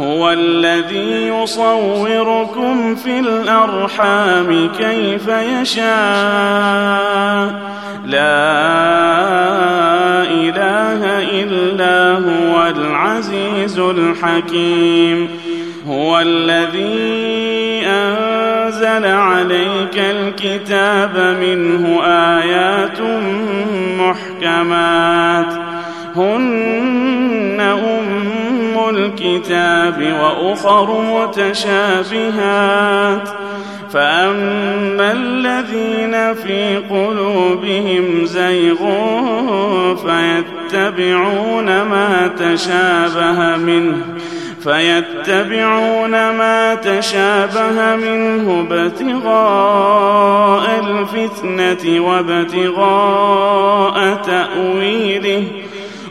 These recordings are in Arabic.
هو الذي يصوركم في الأرحام كيف يشاء. لا إله إلا هو العزيز الحكيم. هو الذي أنزل عليك الكتاب منه آيات محكمات. هن الكتاب وأخر متشابهات فأما الذين في قلوبهم زيغ فيتبعون ما تشابه منه فيتبعون ما تشابه منه ابتغاء الفتنة وابتغاء تأويله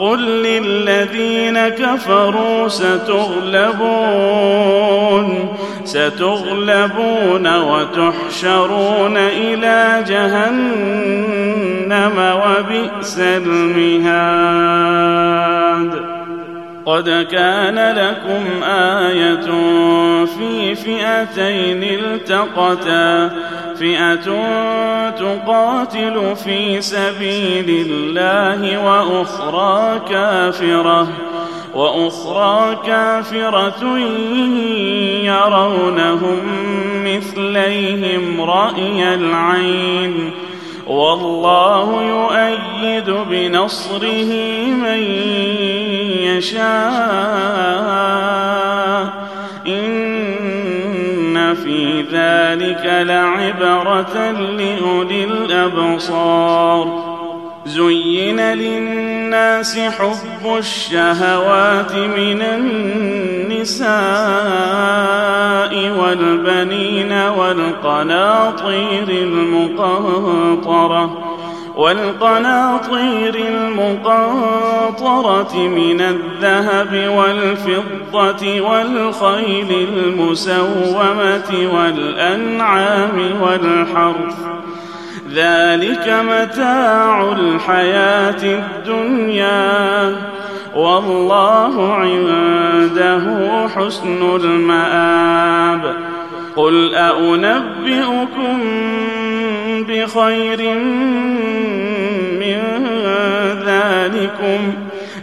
قل للذين كفروا ستغلبون ستغلبون وتحشرون إلى جهنم وبئس المهاد. قد كان لكم آية في فئتين التقتا فئة تقاتل في سبيل الله وأخرى كافرة وأخرى كافرة يرونهم مثليهم رأي العين. والله يؤيد بنصره من يشاء. إن في ذلك لعبرة لأولي الأبصار. زين للناس حب الشهوات من النساء والبنين والقناطير المقنطرة والقناطير المقنطرة من الذهب والفضة والخيل المسومة والأنعام والحرث ذلك متاع الحياة الدنيا والله عنده حسن المآب. قل أنبئكم بخير من ذلكم؟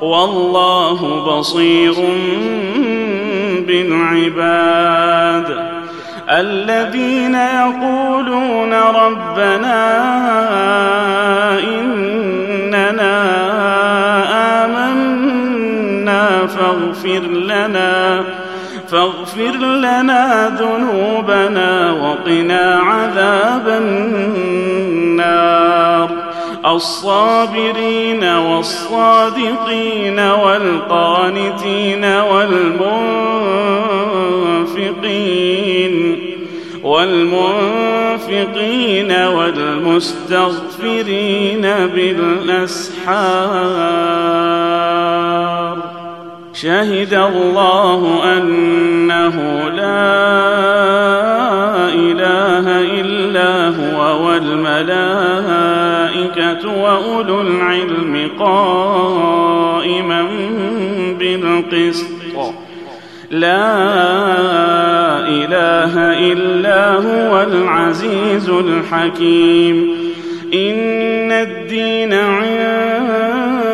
والله بصير بالعباد. الذين يقولون ربنا إننا آمنا فاغفر لنا فاغفر لنا ذنوبنا وقنا عذاب النار. الصابرين والصادقين والقانتين والمنفقين والمنفقين والمستغفرين بالأسحار. شهد الله أنه لا إله إلا هو والملائكة وأولو العلم قائما بالقسط. لا إله إلا هو العزيز الحكيم. إن الدين عند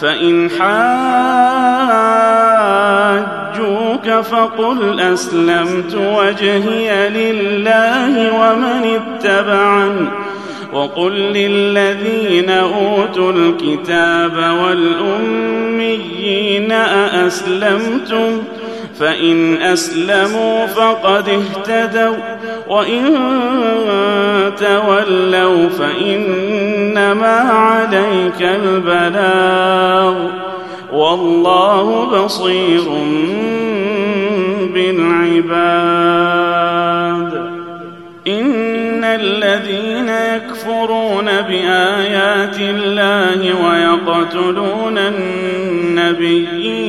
فإن حاجوك فقل أسلمت وجهي لله ومن اتبعني وقل للذين أوتوا الكتاب والأميين أأسلمتم فإن أسلموا فقد اهتدوا وإن تولوا فإنما عليك البلاغ. والله بصير بالعباد. إن الذين يكفرون بآيات الله ويقتلون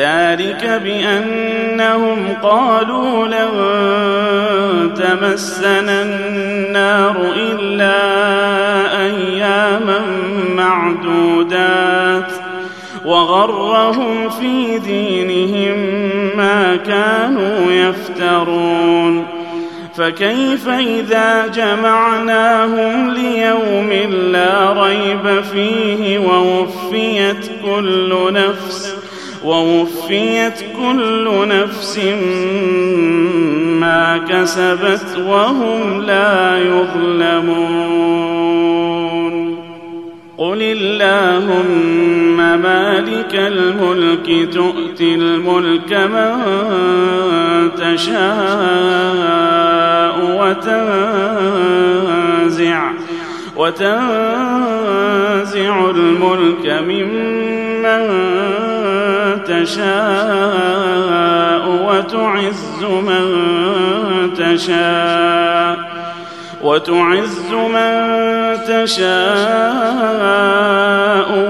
ذلك بأنهم قالوا لن تمسنا النار إلا أياما معدودات وغرهم في دينهم ما كانوا يفترون فكيف إذا جمعناهم ليوم لا ريب فيه ووفيت كل نفس ووفيت كل نفس ما كسبت وهم لا يظلمون. قل اللهم مالك الملك تؤتي الملك من تشاء وتنزع وتنزع الملك ممن تشاء وتعز من تشاء وتعز من تشاء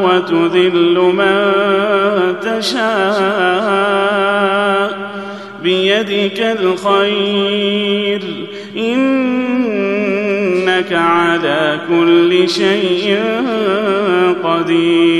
وتذل من تشاء بيدك الخير إنك على كل شيء قدير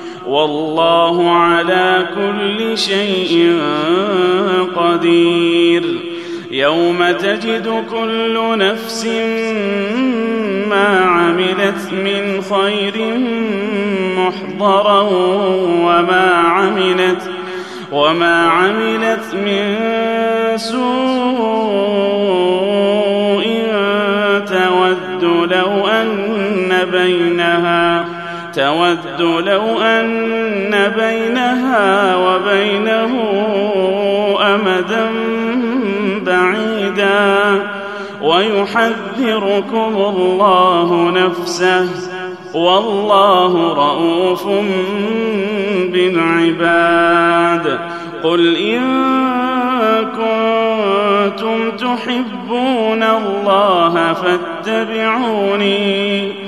والله على كل شيء قدير. يوم تجد كل نفس ما عملت من خير محضرا وما عملت وما عملت من سوء تود لو أن بينها تود لو أن بينها وبينه أمدا بعيدا. ويحذركم الله نفسه. والله رؤوف بالعباد. قل إن كنتم تحبون الله فاتبعوني.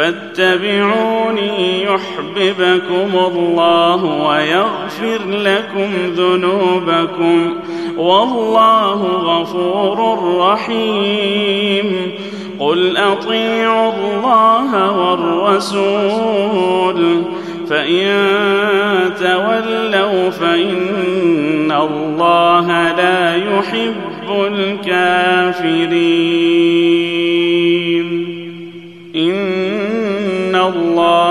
فاتبعوني يحببكم الله ويغفر لكم ذنوبكم والله غفور رحيم. قل أطيعوا الله والرسول فإن تولوا فإن الله لا يحب الكافرين.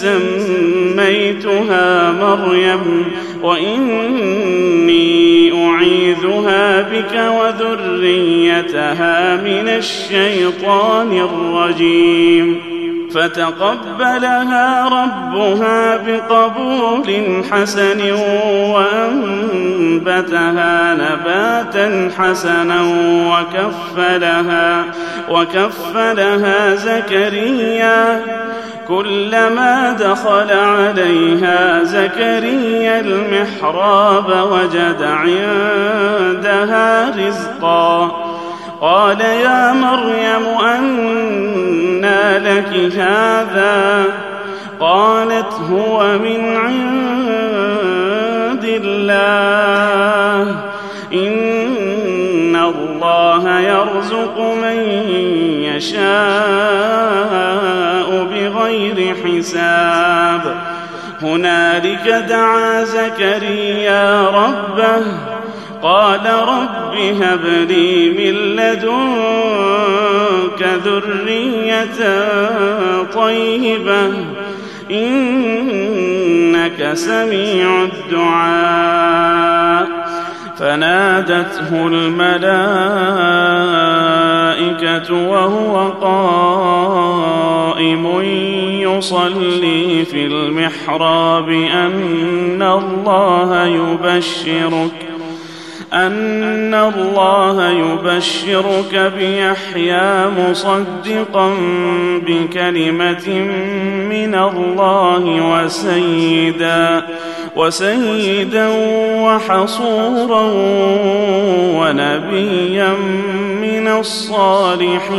سميتها مريم وإني أعيذ نعيذها بك وذريتها من الشيطان الرجيم. فتقبلها ربها بقبول حسن وأنبتها نباتا حسنا وكفلها وكفلها زكريا. كلما دخل عليها زكريا المحراب وجد عندها رزقا. قال يا مريم أنى لك هذا؟ قالت هو من عند الله. إن الله يرزق من يشاء. حساب هنالك دعا زكريا ربه قال رب هب لي من لدنك ذرية طيبة إنك سميع الدعاء. فنادته الملائكة وهو قائم. يصلي في المحراب أن الله يبشرك أن الله يبشرك بيحيى مصدقا بكلمة من الله وسيدا وسيدا وحصورا ونبيا من الصالحين.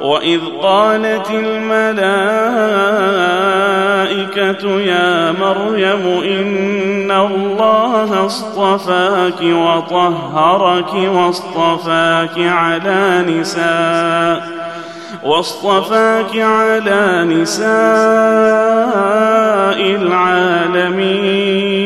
وإذ قالت الملائكة يا مريم إن الله اصطفاك وطهرك واصطفاك على نساء واصطفاك على نساء العالمين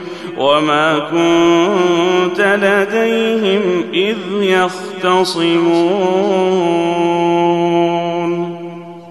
وما كنت لديهم إذ يختصمون.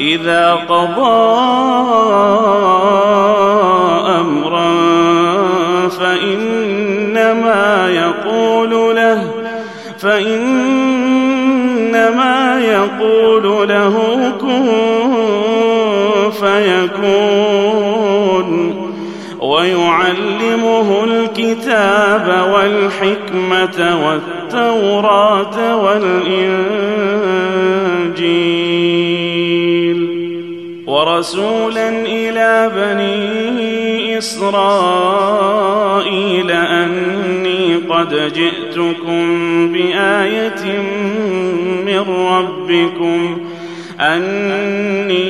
إذا قضى أمرا فإنما يقول له فإنما يقول له كن فيكون. ويعلمه الكتاب والحكمة والتوراة والإنجيل. ورسولا إلى بني إسرائيل أني قد جئتكم بآية من ربكم أني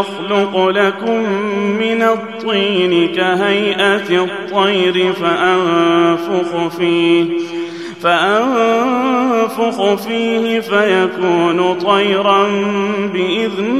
أخلق لكم من الطين كهيئة الطير فأنفخ فيه فأنفخ فيه فيكون طيرا بإذن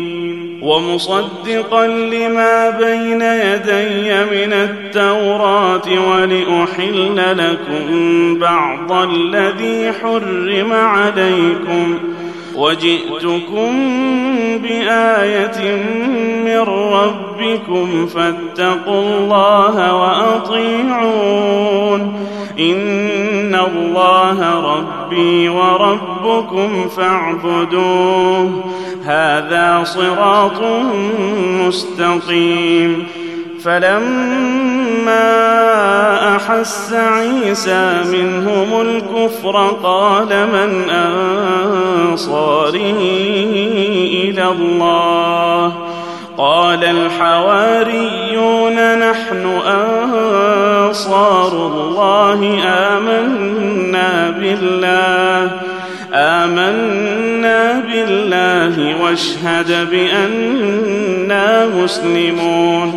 ومصدقا لما بين يدي من التوراة ولأحل لكم بعض الذي حرم عليكم وجئتكم بآية من ربكم فاتقوا الله وأطيعون إن الله ربي وربكم فاعبدوه. هذا صراط مستقيم. فلما احس عيسى منهم الكفر قال من انصاره إلى الله؟ قال الحواريون نحن انصار الله آمنا بالله آمنا بالله واشهد بأننا مسلمون.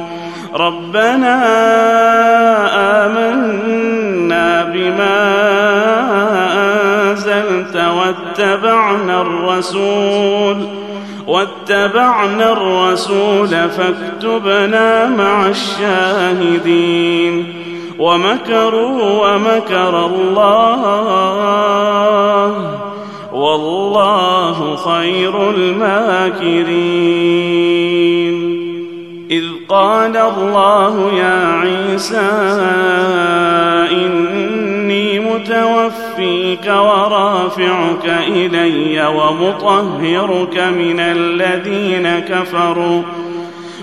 ربنا آمنا بما أنزلت واتبعنا الرسول واتبعنا الرسول فاكتبنا مع الشاهدين. ومكروا ومكر الله. والله خير الماكرين. إذ قال الله يا عيسى إني متوفيك ورافعك إلي ومطهرك من الذين كفروا.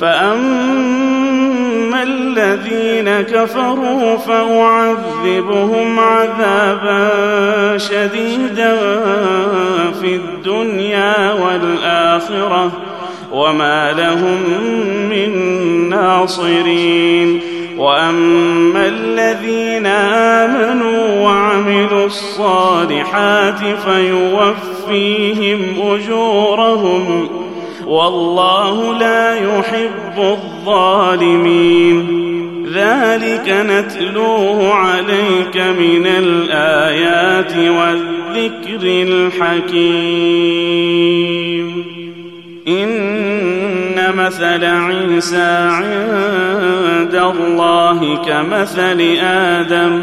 فاما الذين كفروا فاعذبهم عذابا شديدا في الدنيا والاخره وما لهم من ناصرين واما الذين امنوا وعملوا الصالحات فيوفيهم اجورهم والله لا يحب الظالمين. ذلك نتلوه عليك من الآيات والذكر الحكيم. إن مثل عيسى عند الله كمثل آدم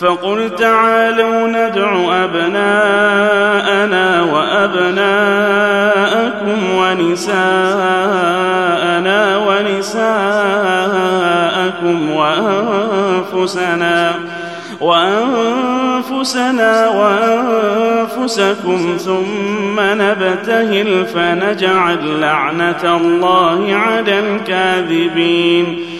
فقل تعالوا ندع أبناءنا وأبناءكم ونساءنا ونساءكم وأنفسنا وأنفسنا وأنفسكم ثم نبتهل فنجعل لعنة الله على الكاذبين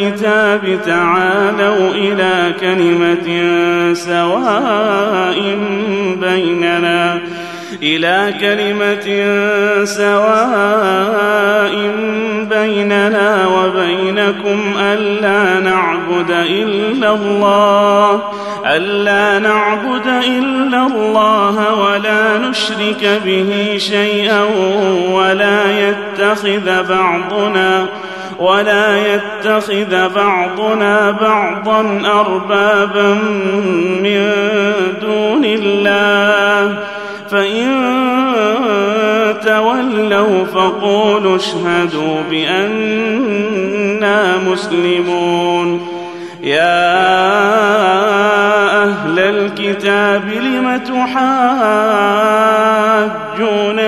الكتاب تعالوا إلى كلمة سواء بيننا إلى كلمة سواء بيننا وبينكم ألا نعبد إلا الله ألا نعبد إلا الله ولا نشرك به شيئا ولا يتخذ بعضنا ولا يتخذ بعضنا بعضا أربابا من دون الله. فإن تولوا فقولوا اشهدوا بأننا مسلمون. يا أهل الكتاب لم تحاجون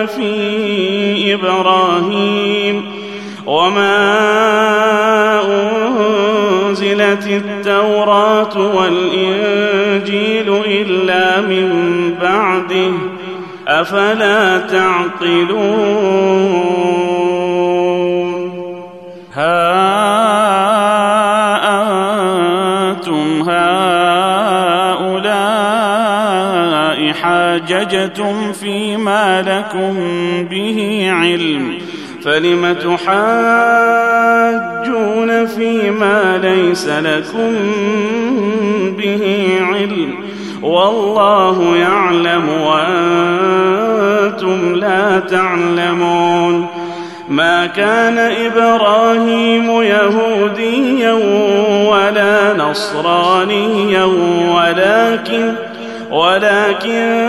في إبراهيم؟ وما أنزلت التوراة والإنجيل إلا من بعده أفلا تعقلون ها أنتم هؤلاء حاججتم فيما لكم به علم فلم تحاجون فيما ليس لكم به علم والله يعلم وأنتم لا تعلمون ما كان إبراهيم يهوديا ولا نصرانيا ولكن ولكن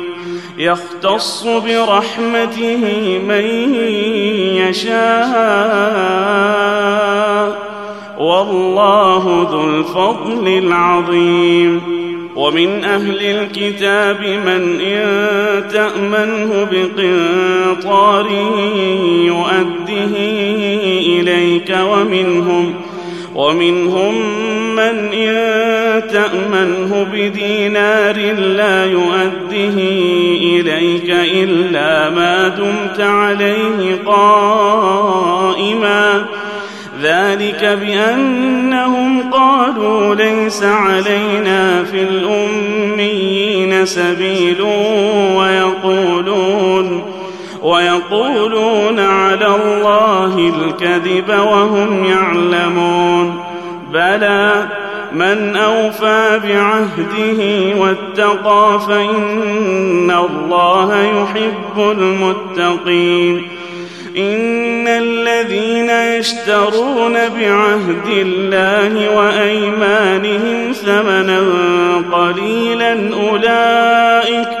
يختص برحمته من يشاء. والله ذو الفضل العظيم. ومن أهل الكتاب من إن تأمنه بقنطار يؤده إليك ومنهم ومنهم من إن تأمنه بدينار لا يؤده إليك إلا ما دمت عليه قائما. ذلك بأنهم قالوا ليس علينا في الأميين سبيل ويقولون ويقولون على الله الكذب وهم يعلمون. بلى من أوفى بعهده واتقى فإن الله يحب المتقين. إن الذين يشترون بعهد الله وأيمانهم ثمنا قليلا أولئك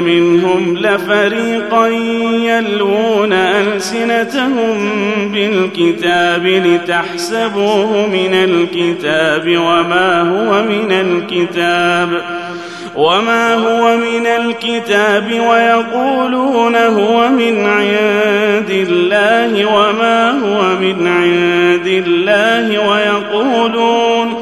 منهم لفريقا يلوون ألسنتهم بالكتاب لتحسبوه من الكتاب وما هو من الكتاب وما هو من الكتاب ويقولون هو من عند الله وما هو من عند الله ويقولون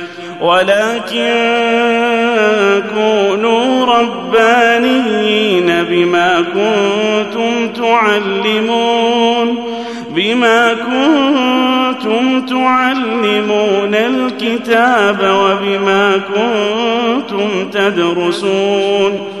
ولكن كونوا ربانيين بما كنتم تعلمون بما كنتم تعلمون الكتاب وبما كنتم تدرسون.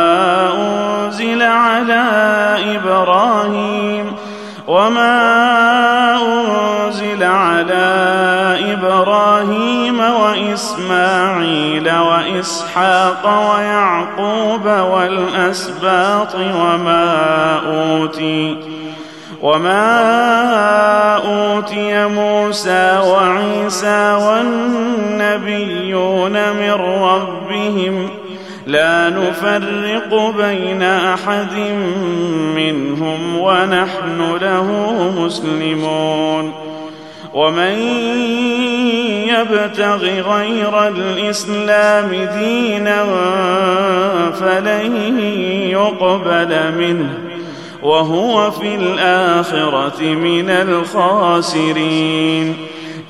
وما أنزل على إبراهيم وإسماعيل وإسحاق ويعقوب والأسباط وما أوتي وما أوتي موسى وعيسى والنبيون من ربهم لا نفرق بين أحد منهم ونحن له مسلمون. ومن يبتغ غير الإسلام دينا فلن يقبل منه وهو في الآخرة من الخاسرين.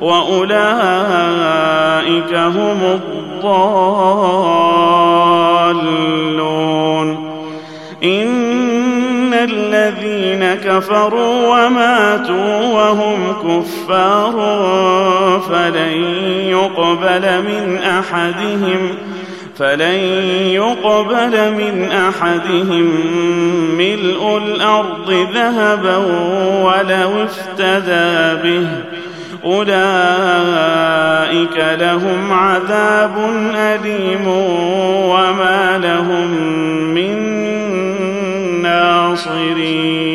وأولئك هم الضالون. إن الذين كفروا وماتوا وهم كفار فلن يقبل من أحدهم فلن يقبل من أحدهم ملء الأرض ذهبا ولو افتدى به. أولئك لهم عذاب أليم وما لهم من ناصرين.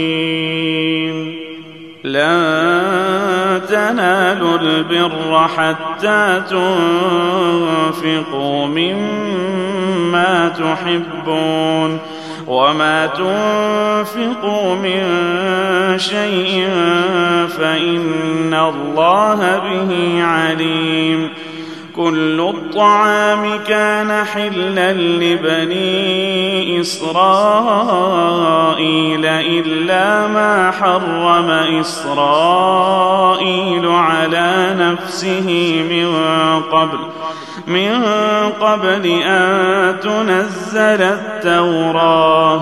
لن تنالوا البر حتى تنفقوا مما تحبون. وما تنفقوا من شيء فإن الله به عليم كل الطعام كان حلا لبني إسرائيل إلا ما حرم إسرائيل على نفسه من قبل من قبل أن تنزل التوراة.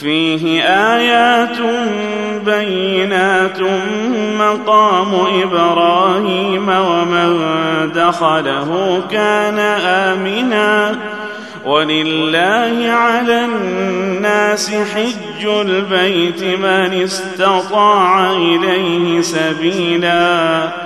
فيه آيات بينات مقام إبراهيم ومن دخله كان آمنا. ولله على الناس حج البيت من استطاع إليه سبيلا.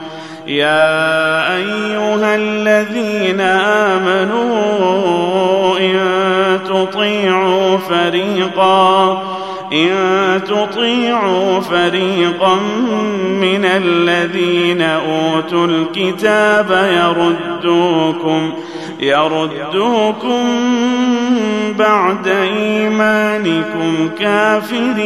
يا أيها الذين آمنوا إن تطيعوا فريقا إن تطيعوا فريقا من الذين أوتوا الكتاب يردوكم يردوكم بعد إيمانكم كافرين.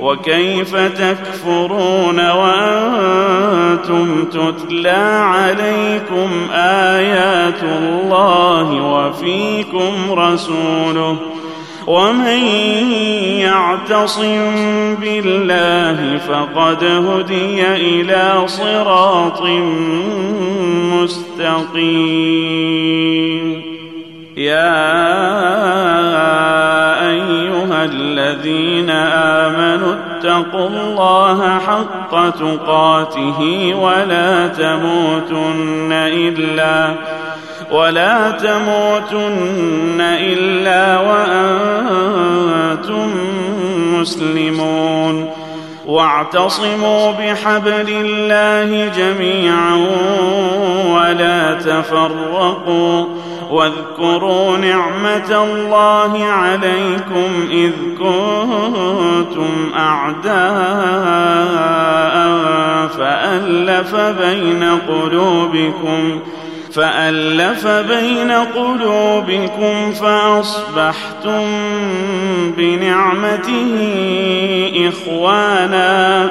وكيف تكفرون وأنتم تتلى عليكم آيات الله وفيكم رسوله ومن يعتصم بالله فقد هدي إلى صراط مستقيم. يا أيها الذين آمنوا اتقوا الله حق تقاته ولا تموتن إلا ولا تموتن إلا وأنتم مسلمون. واعتصموا بحبل الله جميعا ولا تفرقوا واذكروا نعمة الله عليكم إذ كنتم أعداء فألف بين قلوبكم فألف بين قلوبكم فأصبحتم بنعمته إخوانا.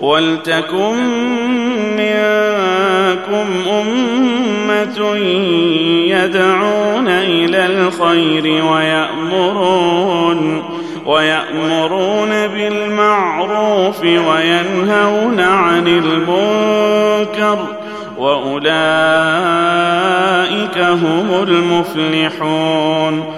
ولتكن منكم أمة يدعون إلى الخير ويأمرون ويأمرون بالمعروف وينهون عن المنكر وأولئك هم المفلحون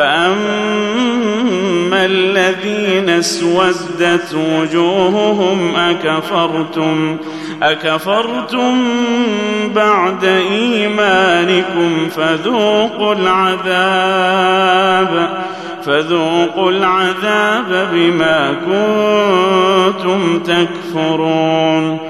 فأما الذين اسودت وجوههم أكفرتم أكفرتم بعد إيمانكم فذوقوا العذاب فذوقوا العذاب بما كنتم تكفرون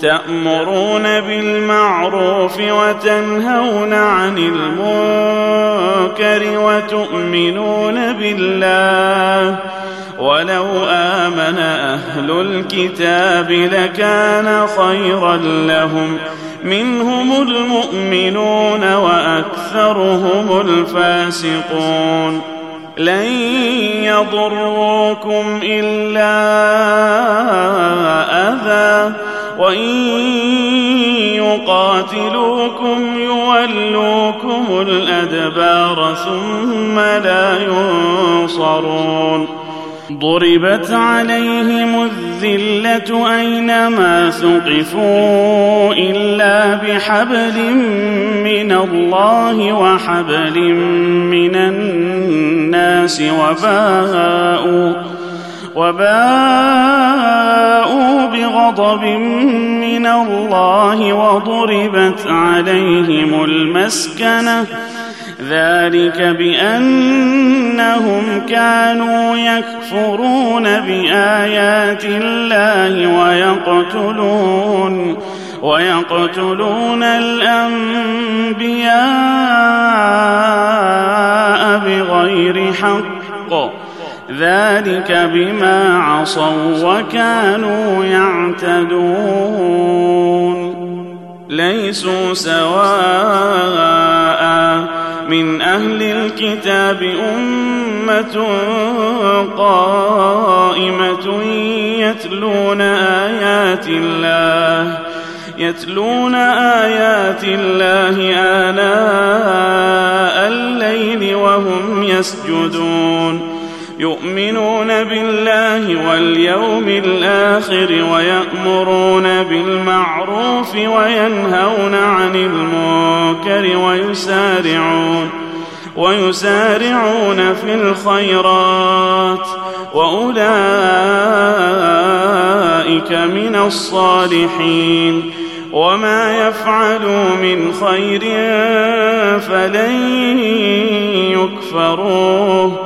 تأمرون بالمعروف وتنهون عن المنكر وتؤمنون بالله. ولو آمن أهل الكتاب لكان خيرا لهم. منهم المؤمنون وأكثرهم الفاسقون. لن يضروكم إلا أذى. وإن يقاتلوكم يولوكم الأدبار ثم لا ينصرون. ضربت عليهم الذلة أينما ثقفوا إلا بحبل من الله وحبل من الناس وباءوا وباءوا بغضب من الله وضربت عليهم المسكنة. ذلك بأنهم كانوا يكفرون بآيات الله ويقتلون ويقتلون الأنبياء بغير حق. ذلك بما عصوا وكانوا يعتدون. ليسوا سواء من أهل الكتاب أمة قائمة يتلون آيات الله يتلون آيات الله آناء الليل وهم يسجدون. يؤمنون بالله واليوم الآخر ويأمرون بالمعروف وينهون عن المنكر ويسارعون ويسارعون في الخيرات. وأولئك من الصالحين. وما يفعلوا من خير فلن يكفروه.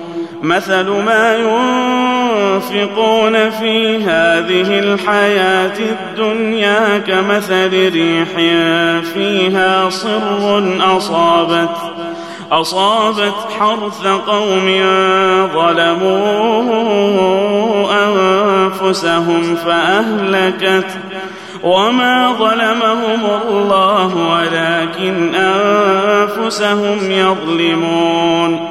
مثل ما ينفقون في هذه الحياة الدنيا كمثل ريح فيها صر أصابت أصابت حرث قوم ظلموا أنفسهم فأهلكت. وما ظلمهم الله ولكن أنفسهم يظلمون.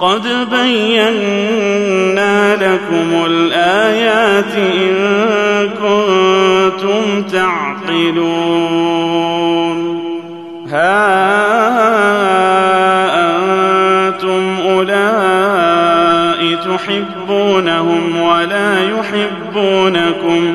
قد بينا لكم الآيات إن كنتم تعقلون. ها أنتم أولئك تحبونهم ولا يحبونكم.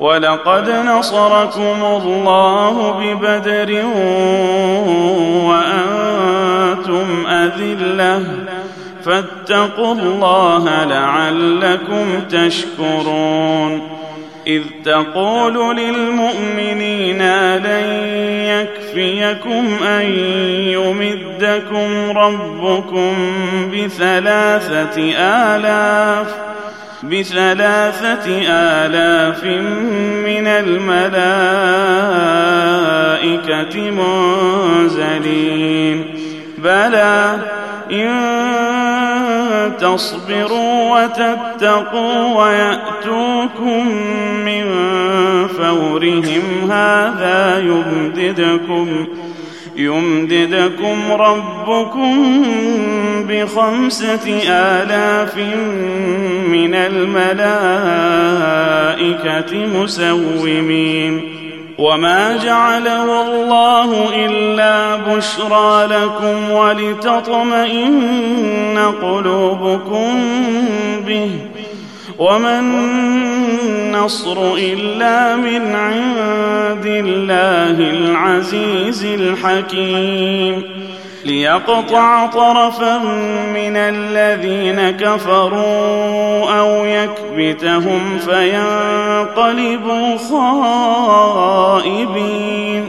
ولقد نصركم الله ببدر وأنتم أذلة. فاتقوا الله لعلكم تشكرون. إذ تقول للمؤمنين لن يكفيكم أن يمدكم ربكم بثلاثة آلاف. بثلاثة آلاف من الملائكة منزلين. بلى إن تصبروا وتتقوا ويأتوكم من فورهم هذا يمددكم. يمددكم ربكم بخمسة آلاف من الملائكة مسومين. وما جعله الله إلا بشرى لكم ولتطمئن قلوبكم به. وما النصر الا من عند الله العزيز الحكيم ليقطع طرفا من الذين كفروا أو يكبتهم فينقلبوا خائبين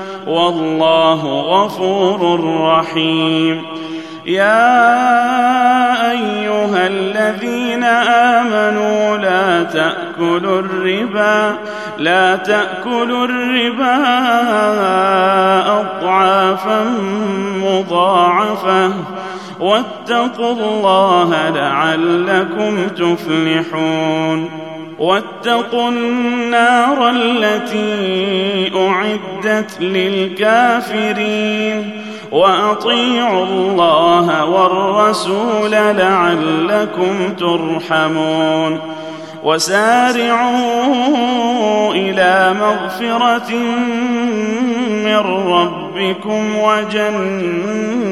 والله غفور رحيم. يا أيها الذين آمنوا لا تأكلوا الربا لا تأكلوا الربا اضعافا مضاعفة. واتقوا الله لعلكم تفلحون. واتقوا النار التي أعدت للكافرين وأطيعوا الله والرسول لعلكم ترحمون وسارعوا إلى مغفرة من ربكم وجنة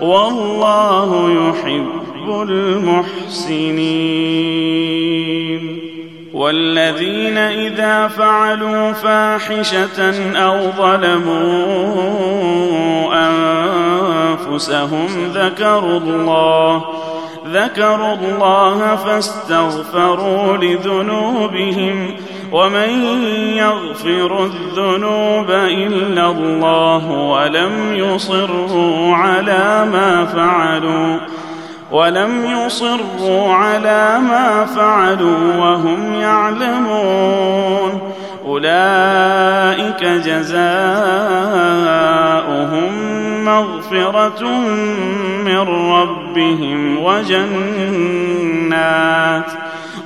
والله يحب المحسنين. والذين إذا فعلوا فاحشة أو ظلموا أنفسهم ذكروا الله ذكروا الله فاستغفروا لذنوبهم ومن يغفر الذنوب إلا الله ولم يصروا على ما فعلوا ولم يصروا على ما فعلوا وهم يعلمون أولئك جزاؤهم مغفرة من ربهم وجنات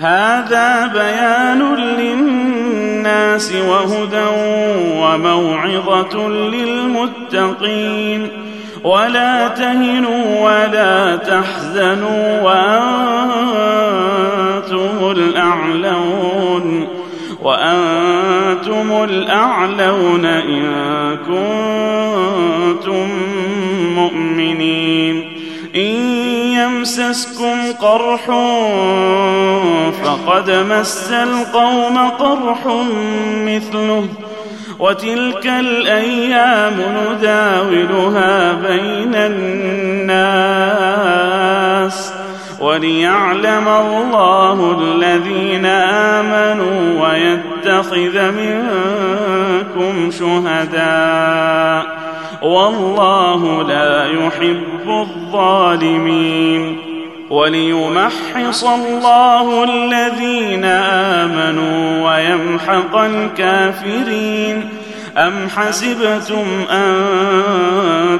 هذا بيان للناس وهدى وموعظة للمتقين. ولا تهنوا ولا تحزنوا وأنتم الأعلون. وأنتم الأعلون إن كنتم مؤمنين. إن يمسسكم قرح فقد مس القوم قرح مثله وتلك الأيام نداولها بين الناس وليعلم الله الذين آمنوا ويتخذ منكم شهداء والله لا يحب الظالمين وليمحص الله الذين آمنوا ويمحق الكافرين. أم حسبتم أن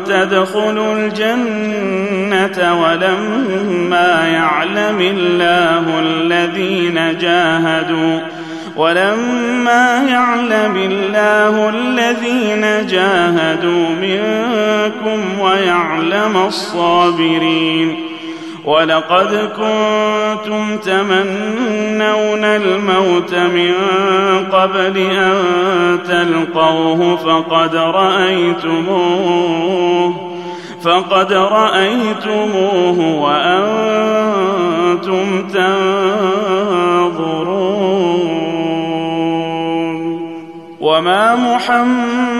تدخلوا الجنة ولما يعلم الله الذين جاهدوا؟ ولما يعلم الله الذين جاهدوا منكم ويعلم الصابرين. ولقد كنتم تمنون الموت من قبل أن تلقوه فقد رأيتموه فقد رأيتموه وأنتم تنظرون. وما محمد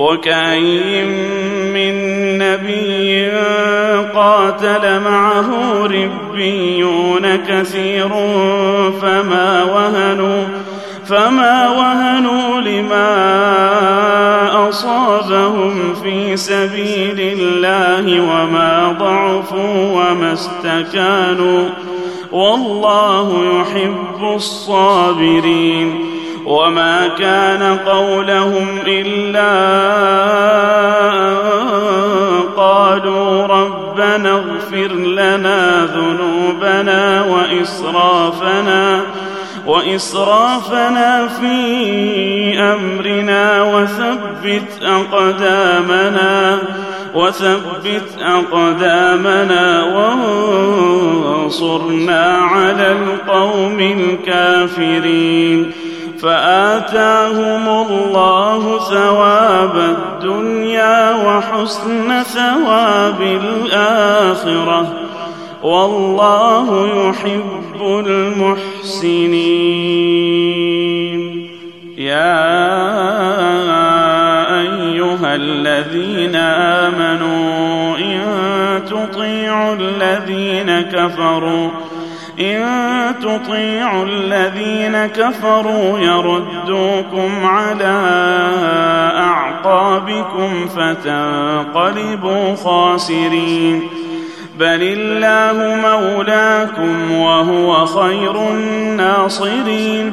وكأين من نبي قاتل معه ربيون كثير فما وهنوا فما وهنوا لما أصابهم في سبيل الله وما ضعفوا وما استكانوا والله يحب الصابرين وما كان قولهم إلا أن قالوا ربنا اغفر لنا ذنوبنا وإسرافنا وإسرافنا في أمرنا وثبت أقدامنا وثبت أقدامنا وانصرنا على القوم الكافرين فآتاهم الله ثواب الدنيا وحسن ثواب الآخرة. والله يحب المحسنين. يا أيها الذين آمنوا إن تطيعوا الذين كفروا إن تطيعوا الذين كفروا يردوكم على أعقابكم فتنقلبوا خاسرين. بل الله مولاكم وهو خير الناصرين.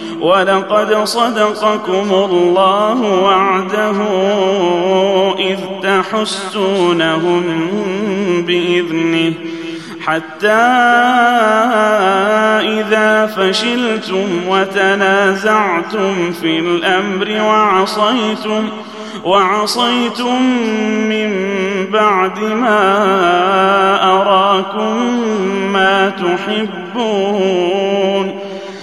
ولقد صدقكم الله وعده إذ تحسونهم بإذنه حتى إذا فشلتم وتنازعتم في الأمر وعصيتم وعصيتم من بعد ما أراكم ما تحبون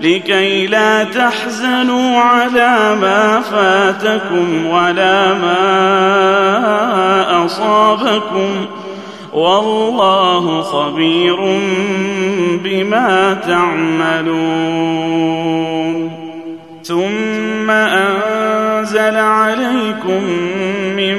لكي لا تحزنوا على ما فاتكم ولا ما أصابكم والله خبير بما تعملون. ثم أنزل عليكم من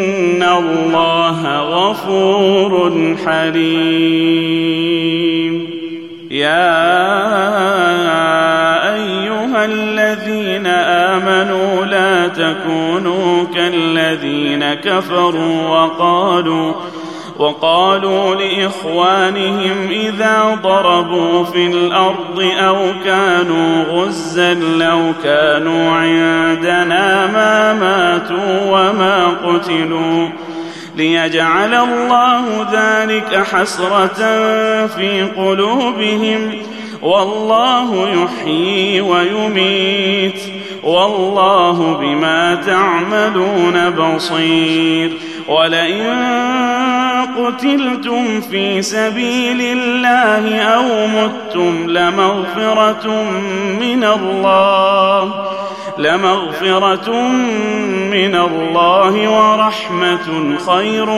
ان الله غفور حليم يا ايها الذين امنوا لا تكونوا كالذين كفروا وقالوا وقالوا لإخوانهم إذا ضربوا في الأرض أو كانوا غزا لو كانوا عندنا ما ماتوا وما قتلوا ليجعل الله ذلك حسرة في قلوبهم والله يحيي ويميت والله بما تعملون بصير ولئن قتلتم في سبيل الله أو متم لمغفرة من الله لمغفرة من الله ورحمة خير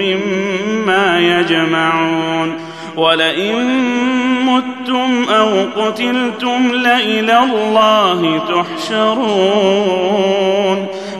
مما يجمعون. ولئن متم أو قتلتم لإلى الله تحشرون.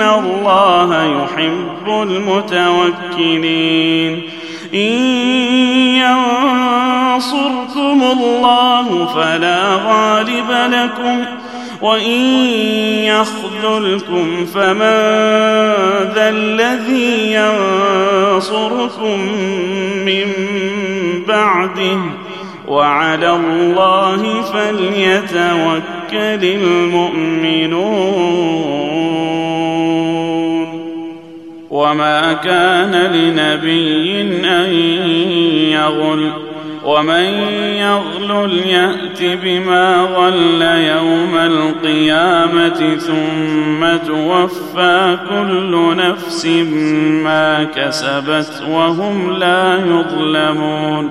ان الله يحب المتوكلين إن ينصركم الله فلا غالب لكم وإن يخذلكم فمن ذا الذي ينصركم من بعده وعلى الله فليتوكل المؤمنون وما كان لنبي ان يغل ومن يغلل يات بما غل يوم القيامه ثم توفى كل نفس ما كسبت وهم لا يظلمون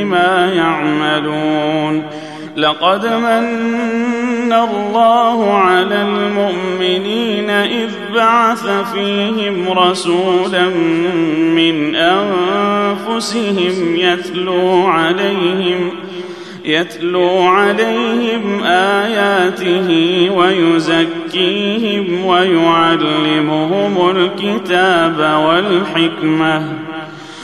بما يعملون. لقد من الله على المؤمنين إذ بعث فيهم رسولا من أنفسهم يتلو عليهم يتلو عليهم آياته ويزكيهم ويعلمهم الكتاب والحكمة.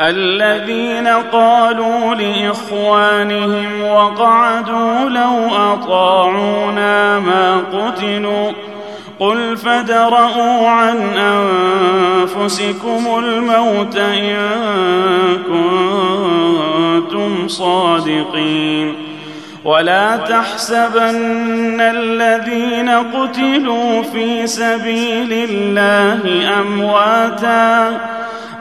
الذين قالوا لإخوانهم وقعدوا لو أطاعونا ما قتلوا قل فدرءوا عن أنفسكم الموت إن كنتم صادقين ولا تحسبن الذين قتلوا في سبيل الله أمواتا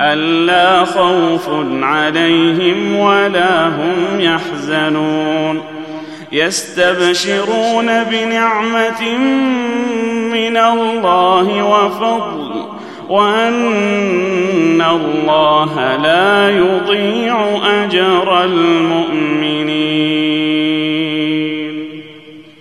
ألا خوف عليهم ولا هم يحزنون. يستبشرون بنعمة من الله وفضل وأن الله لا يضيع أجر المؤمنين.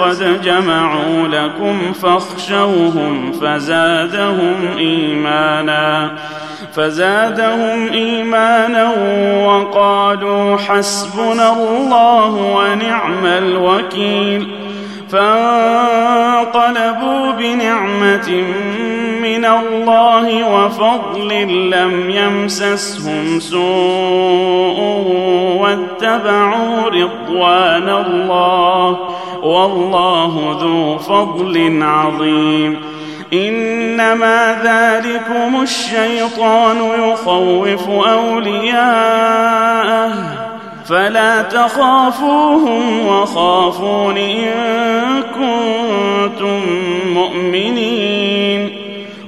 قد جمعوا لكم فاخشوهم فزادهم إيمانا فزادهم إيمانا وقالوا حسبنا الله ونعم الوكيل فانقلبوا بنعمة من الله وفضل لم يمسسهم سوء واتبعوا رضوان الله والله ذو فضل عظيم. إنما ذلكم الشيطان يخوف أولياءه فلا تخافوهم وخافون إن كنتم مؤمنين.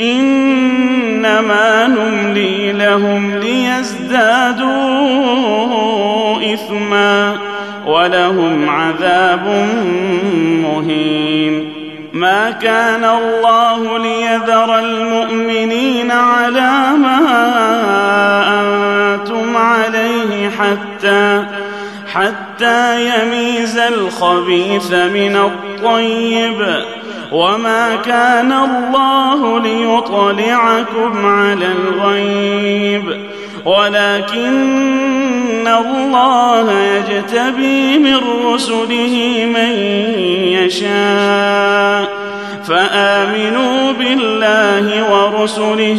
إنما نملي لهم ليزدادوا إثما ولهم عذاب مهين. ما كان الله ليذر المؤمنين على ما أنتم عليه حتى حتى يميز الخبيث من الطيب. وما كان الله ليطلعكم على الغيب. ولكن الله يجتبي من رسله من يشاء. فآمنوا بالله ورسله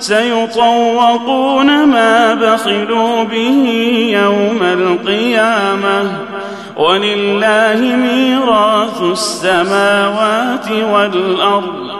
سيطوقون ما بخلوا به يوم القيامة. ولله ميراث السماوات والأرض.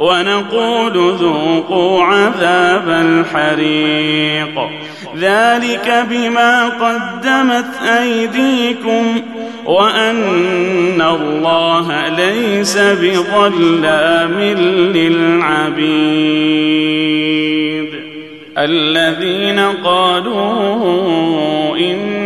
ونقول ذوقوا عذاب الحريق. ذلك بما قدمت أيديكم وأن الله ليس بظلام للعبيد. الذين قالوا إن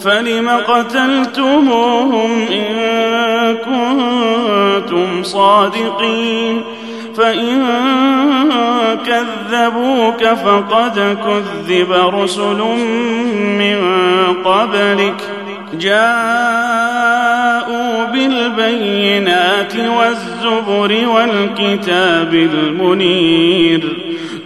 فلم قتلتموهم إن كنتم صادقين فإن كذبوك فقد كذب رسل من قبلك جاءوا بالبينات والزبر والكتاب المنير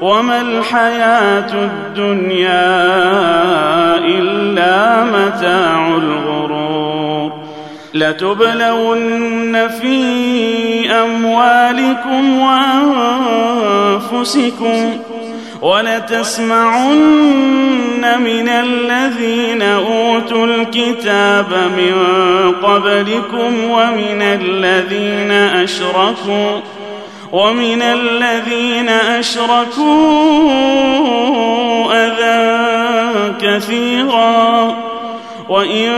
وما الحياة الدنيا إلا متاع الغرور. لتبلون في أموالكم وأنفسكم ولتسمعن من الذين أوتوا الكتاب من قبلكم ومن الذين أشركوا ومن الذين أشركوا اذى كثيرا وإن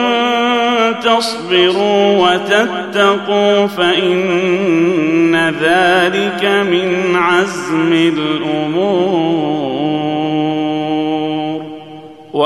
تصبروا وتتقوا فإن ذلك من عزم الأمور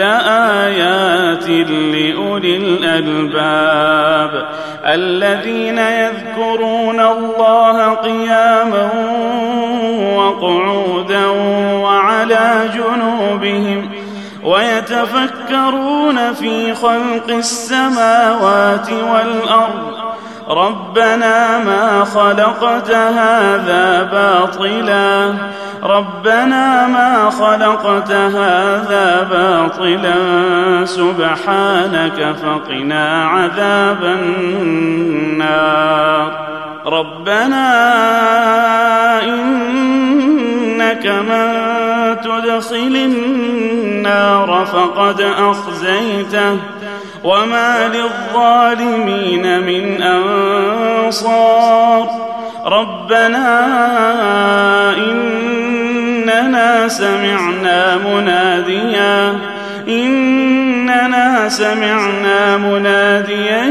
لايات لأولي الألباب الذين يذكرون الله قياما وقعودا وعلى جنوبهم ويتفكرون في خلق السماوات والأرض ربنا ما خلقت هذا باطلا. ربنا ما خلقت هذا باطلا. سبحانك فقنا عذاب النار. ربنا إنك من تدخل النار فقد أخزيته. وما للظالمين من انصار ربنا اننا سمعنا مناديا اننا سمعنا مناديا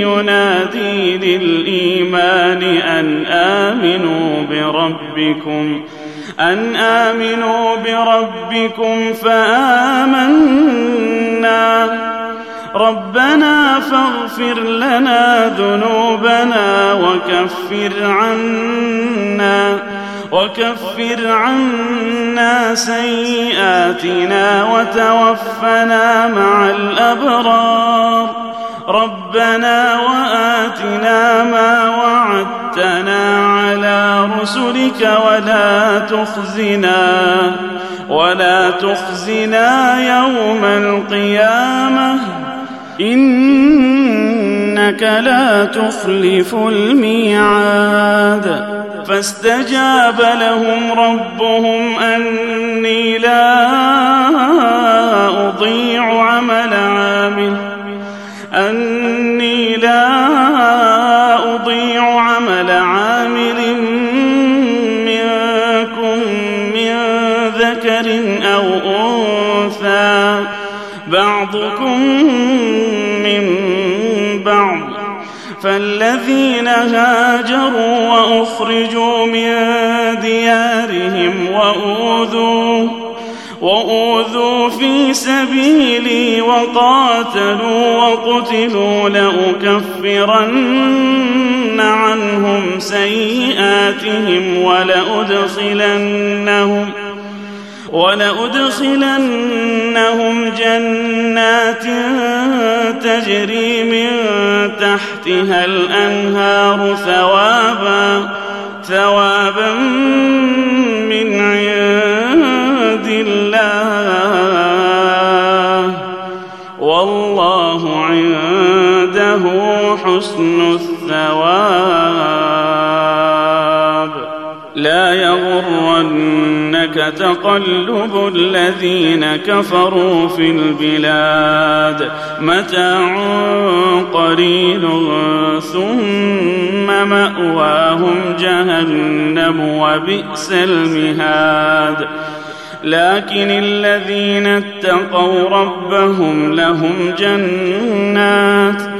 ينادي للايمان ان امنوا بربكم ان امنوا بربكم فامنا ربنا فاغفر لنا ذنوبنا وكفر عنا وكفر عنا سيئاتنا وتوفنا مع الأبرار. ربنا وآتنا ما وعدتنا على رسلك ولا تخزنا ولا تخزنا يوم القيامة. إنك لا تخلف الميعاد. فاستجاب لهم ربهم أني لا أضيع عمل عامل اني فالذين هاجروا وأخرجوا من ديارهم وأوذوا وأوذوا في سبيلي وقاتلوا وقتلوا لأكفرن عنهم سيئاتهم ولأدخلنهم ولأدخلنهم جنات تجري من تحتها الأنهار ثوابا ثوابا من عند الله. والله عنده حسن الثواب. تقلب الذين كفروا في البلاد متاع قليل ثم مأواهم جهنم وبئس المهاد. لكن الذين اتقوا ربهم لهم جنات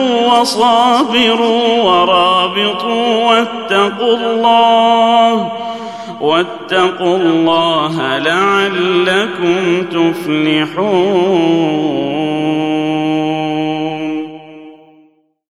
وصابروا ورابطوا واتقوا الله واتقوا الله لعلكم تفلحون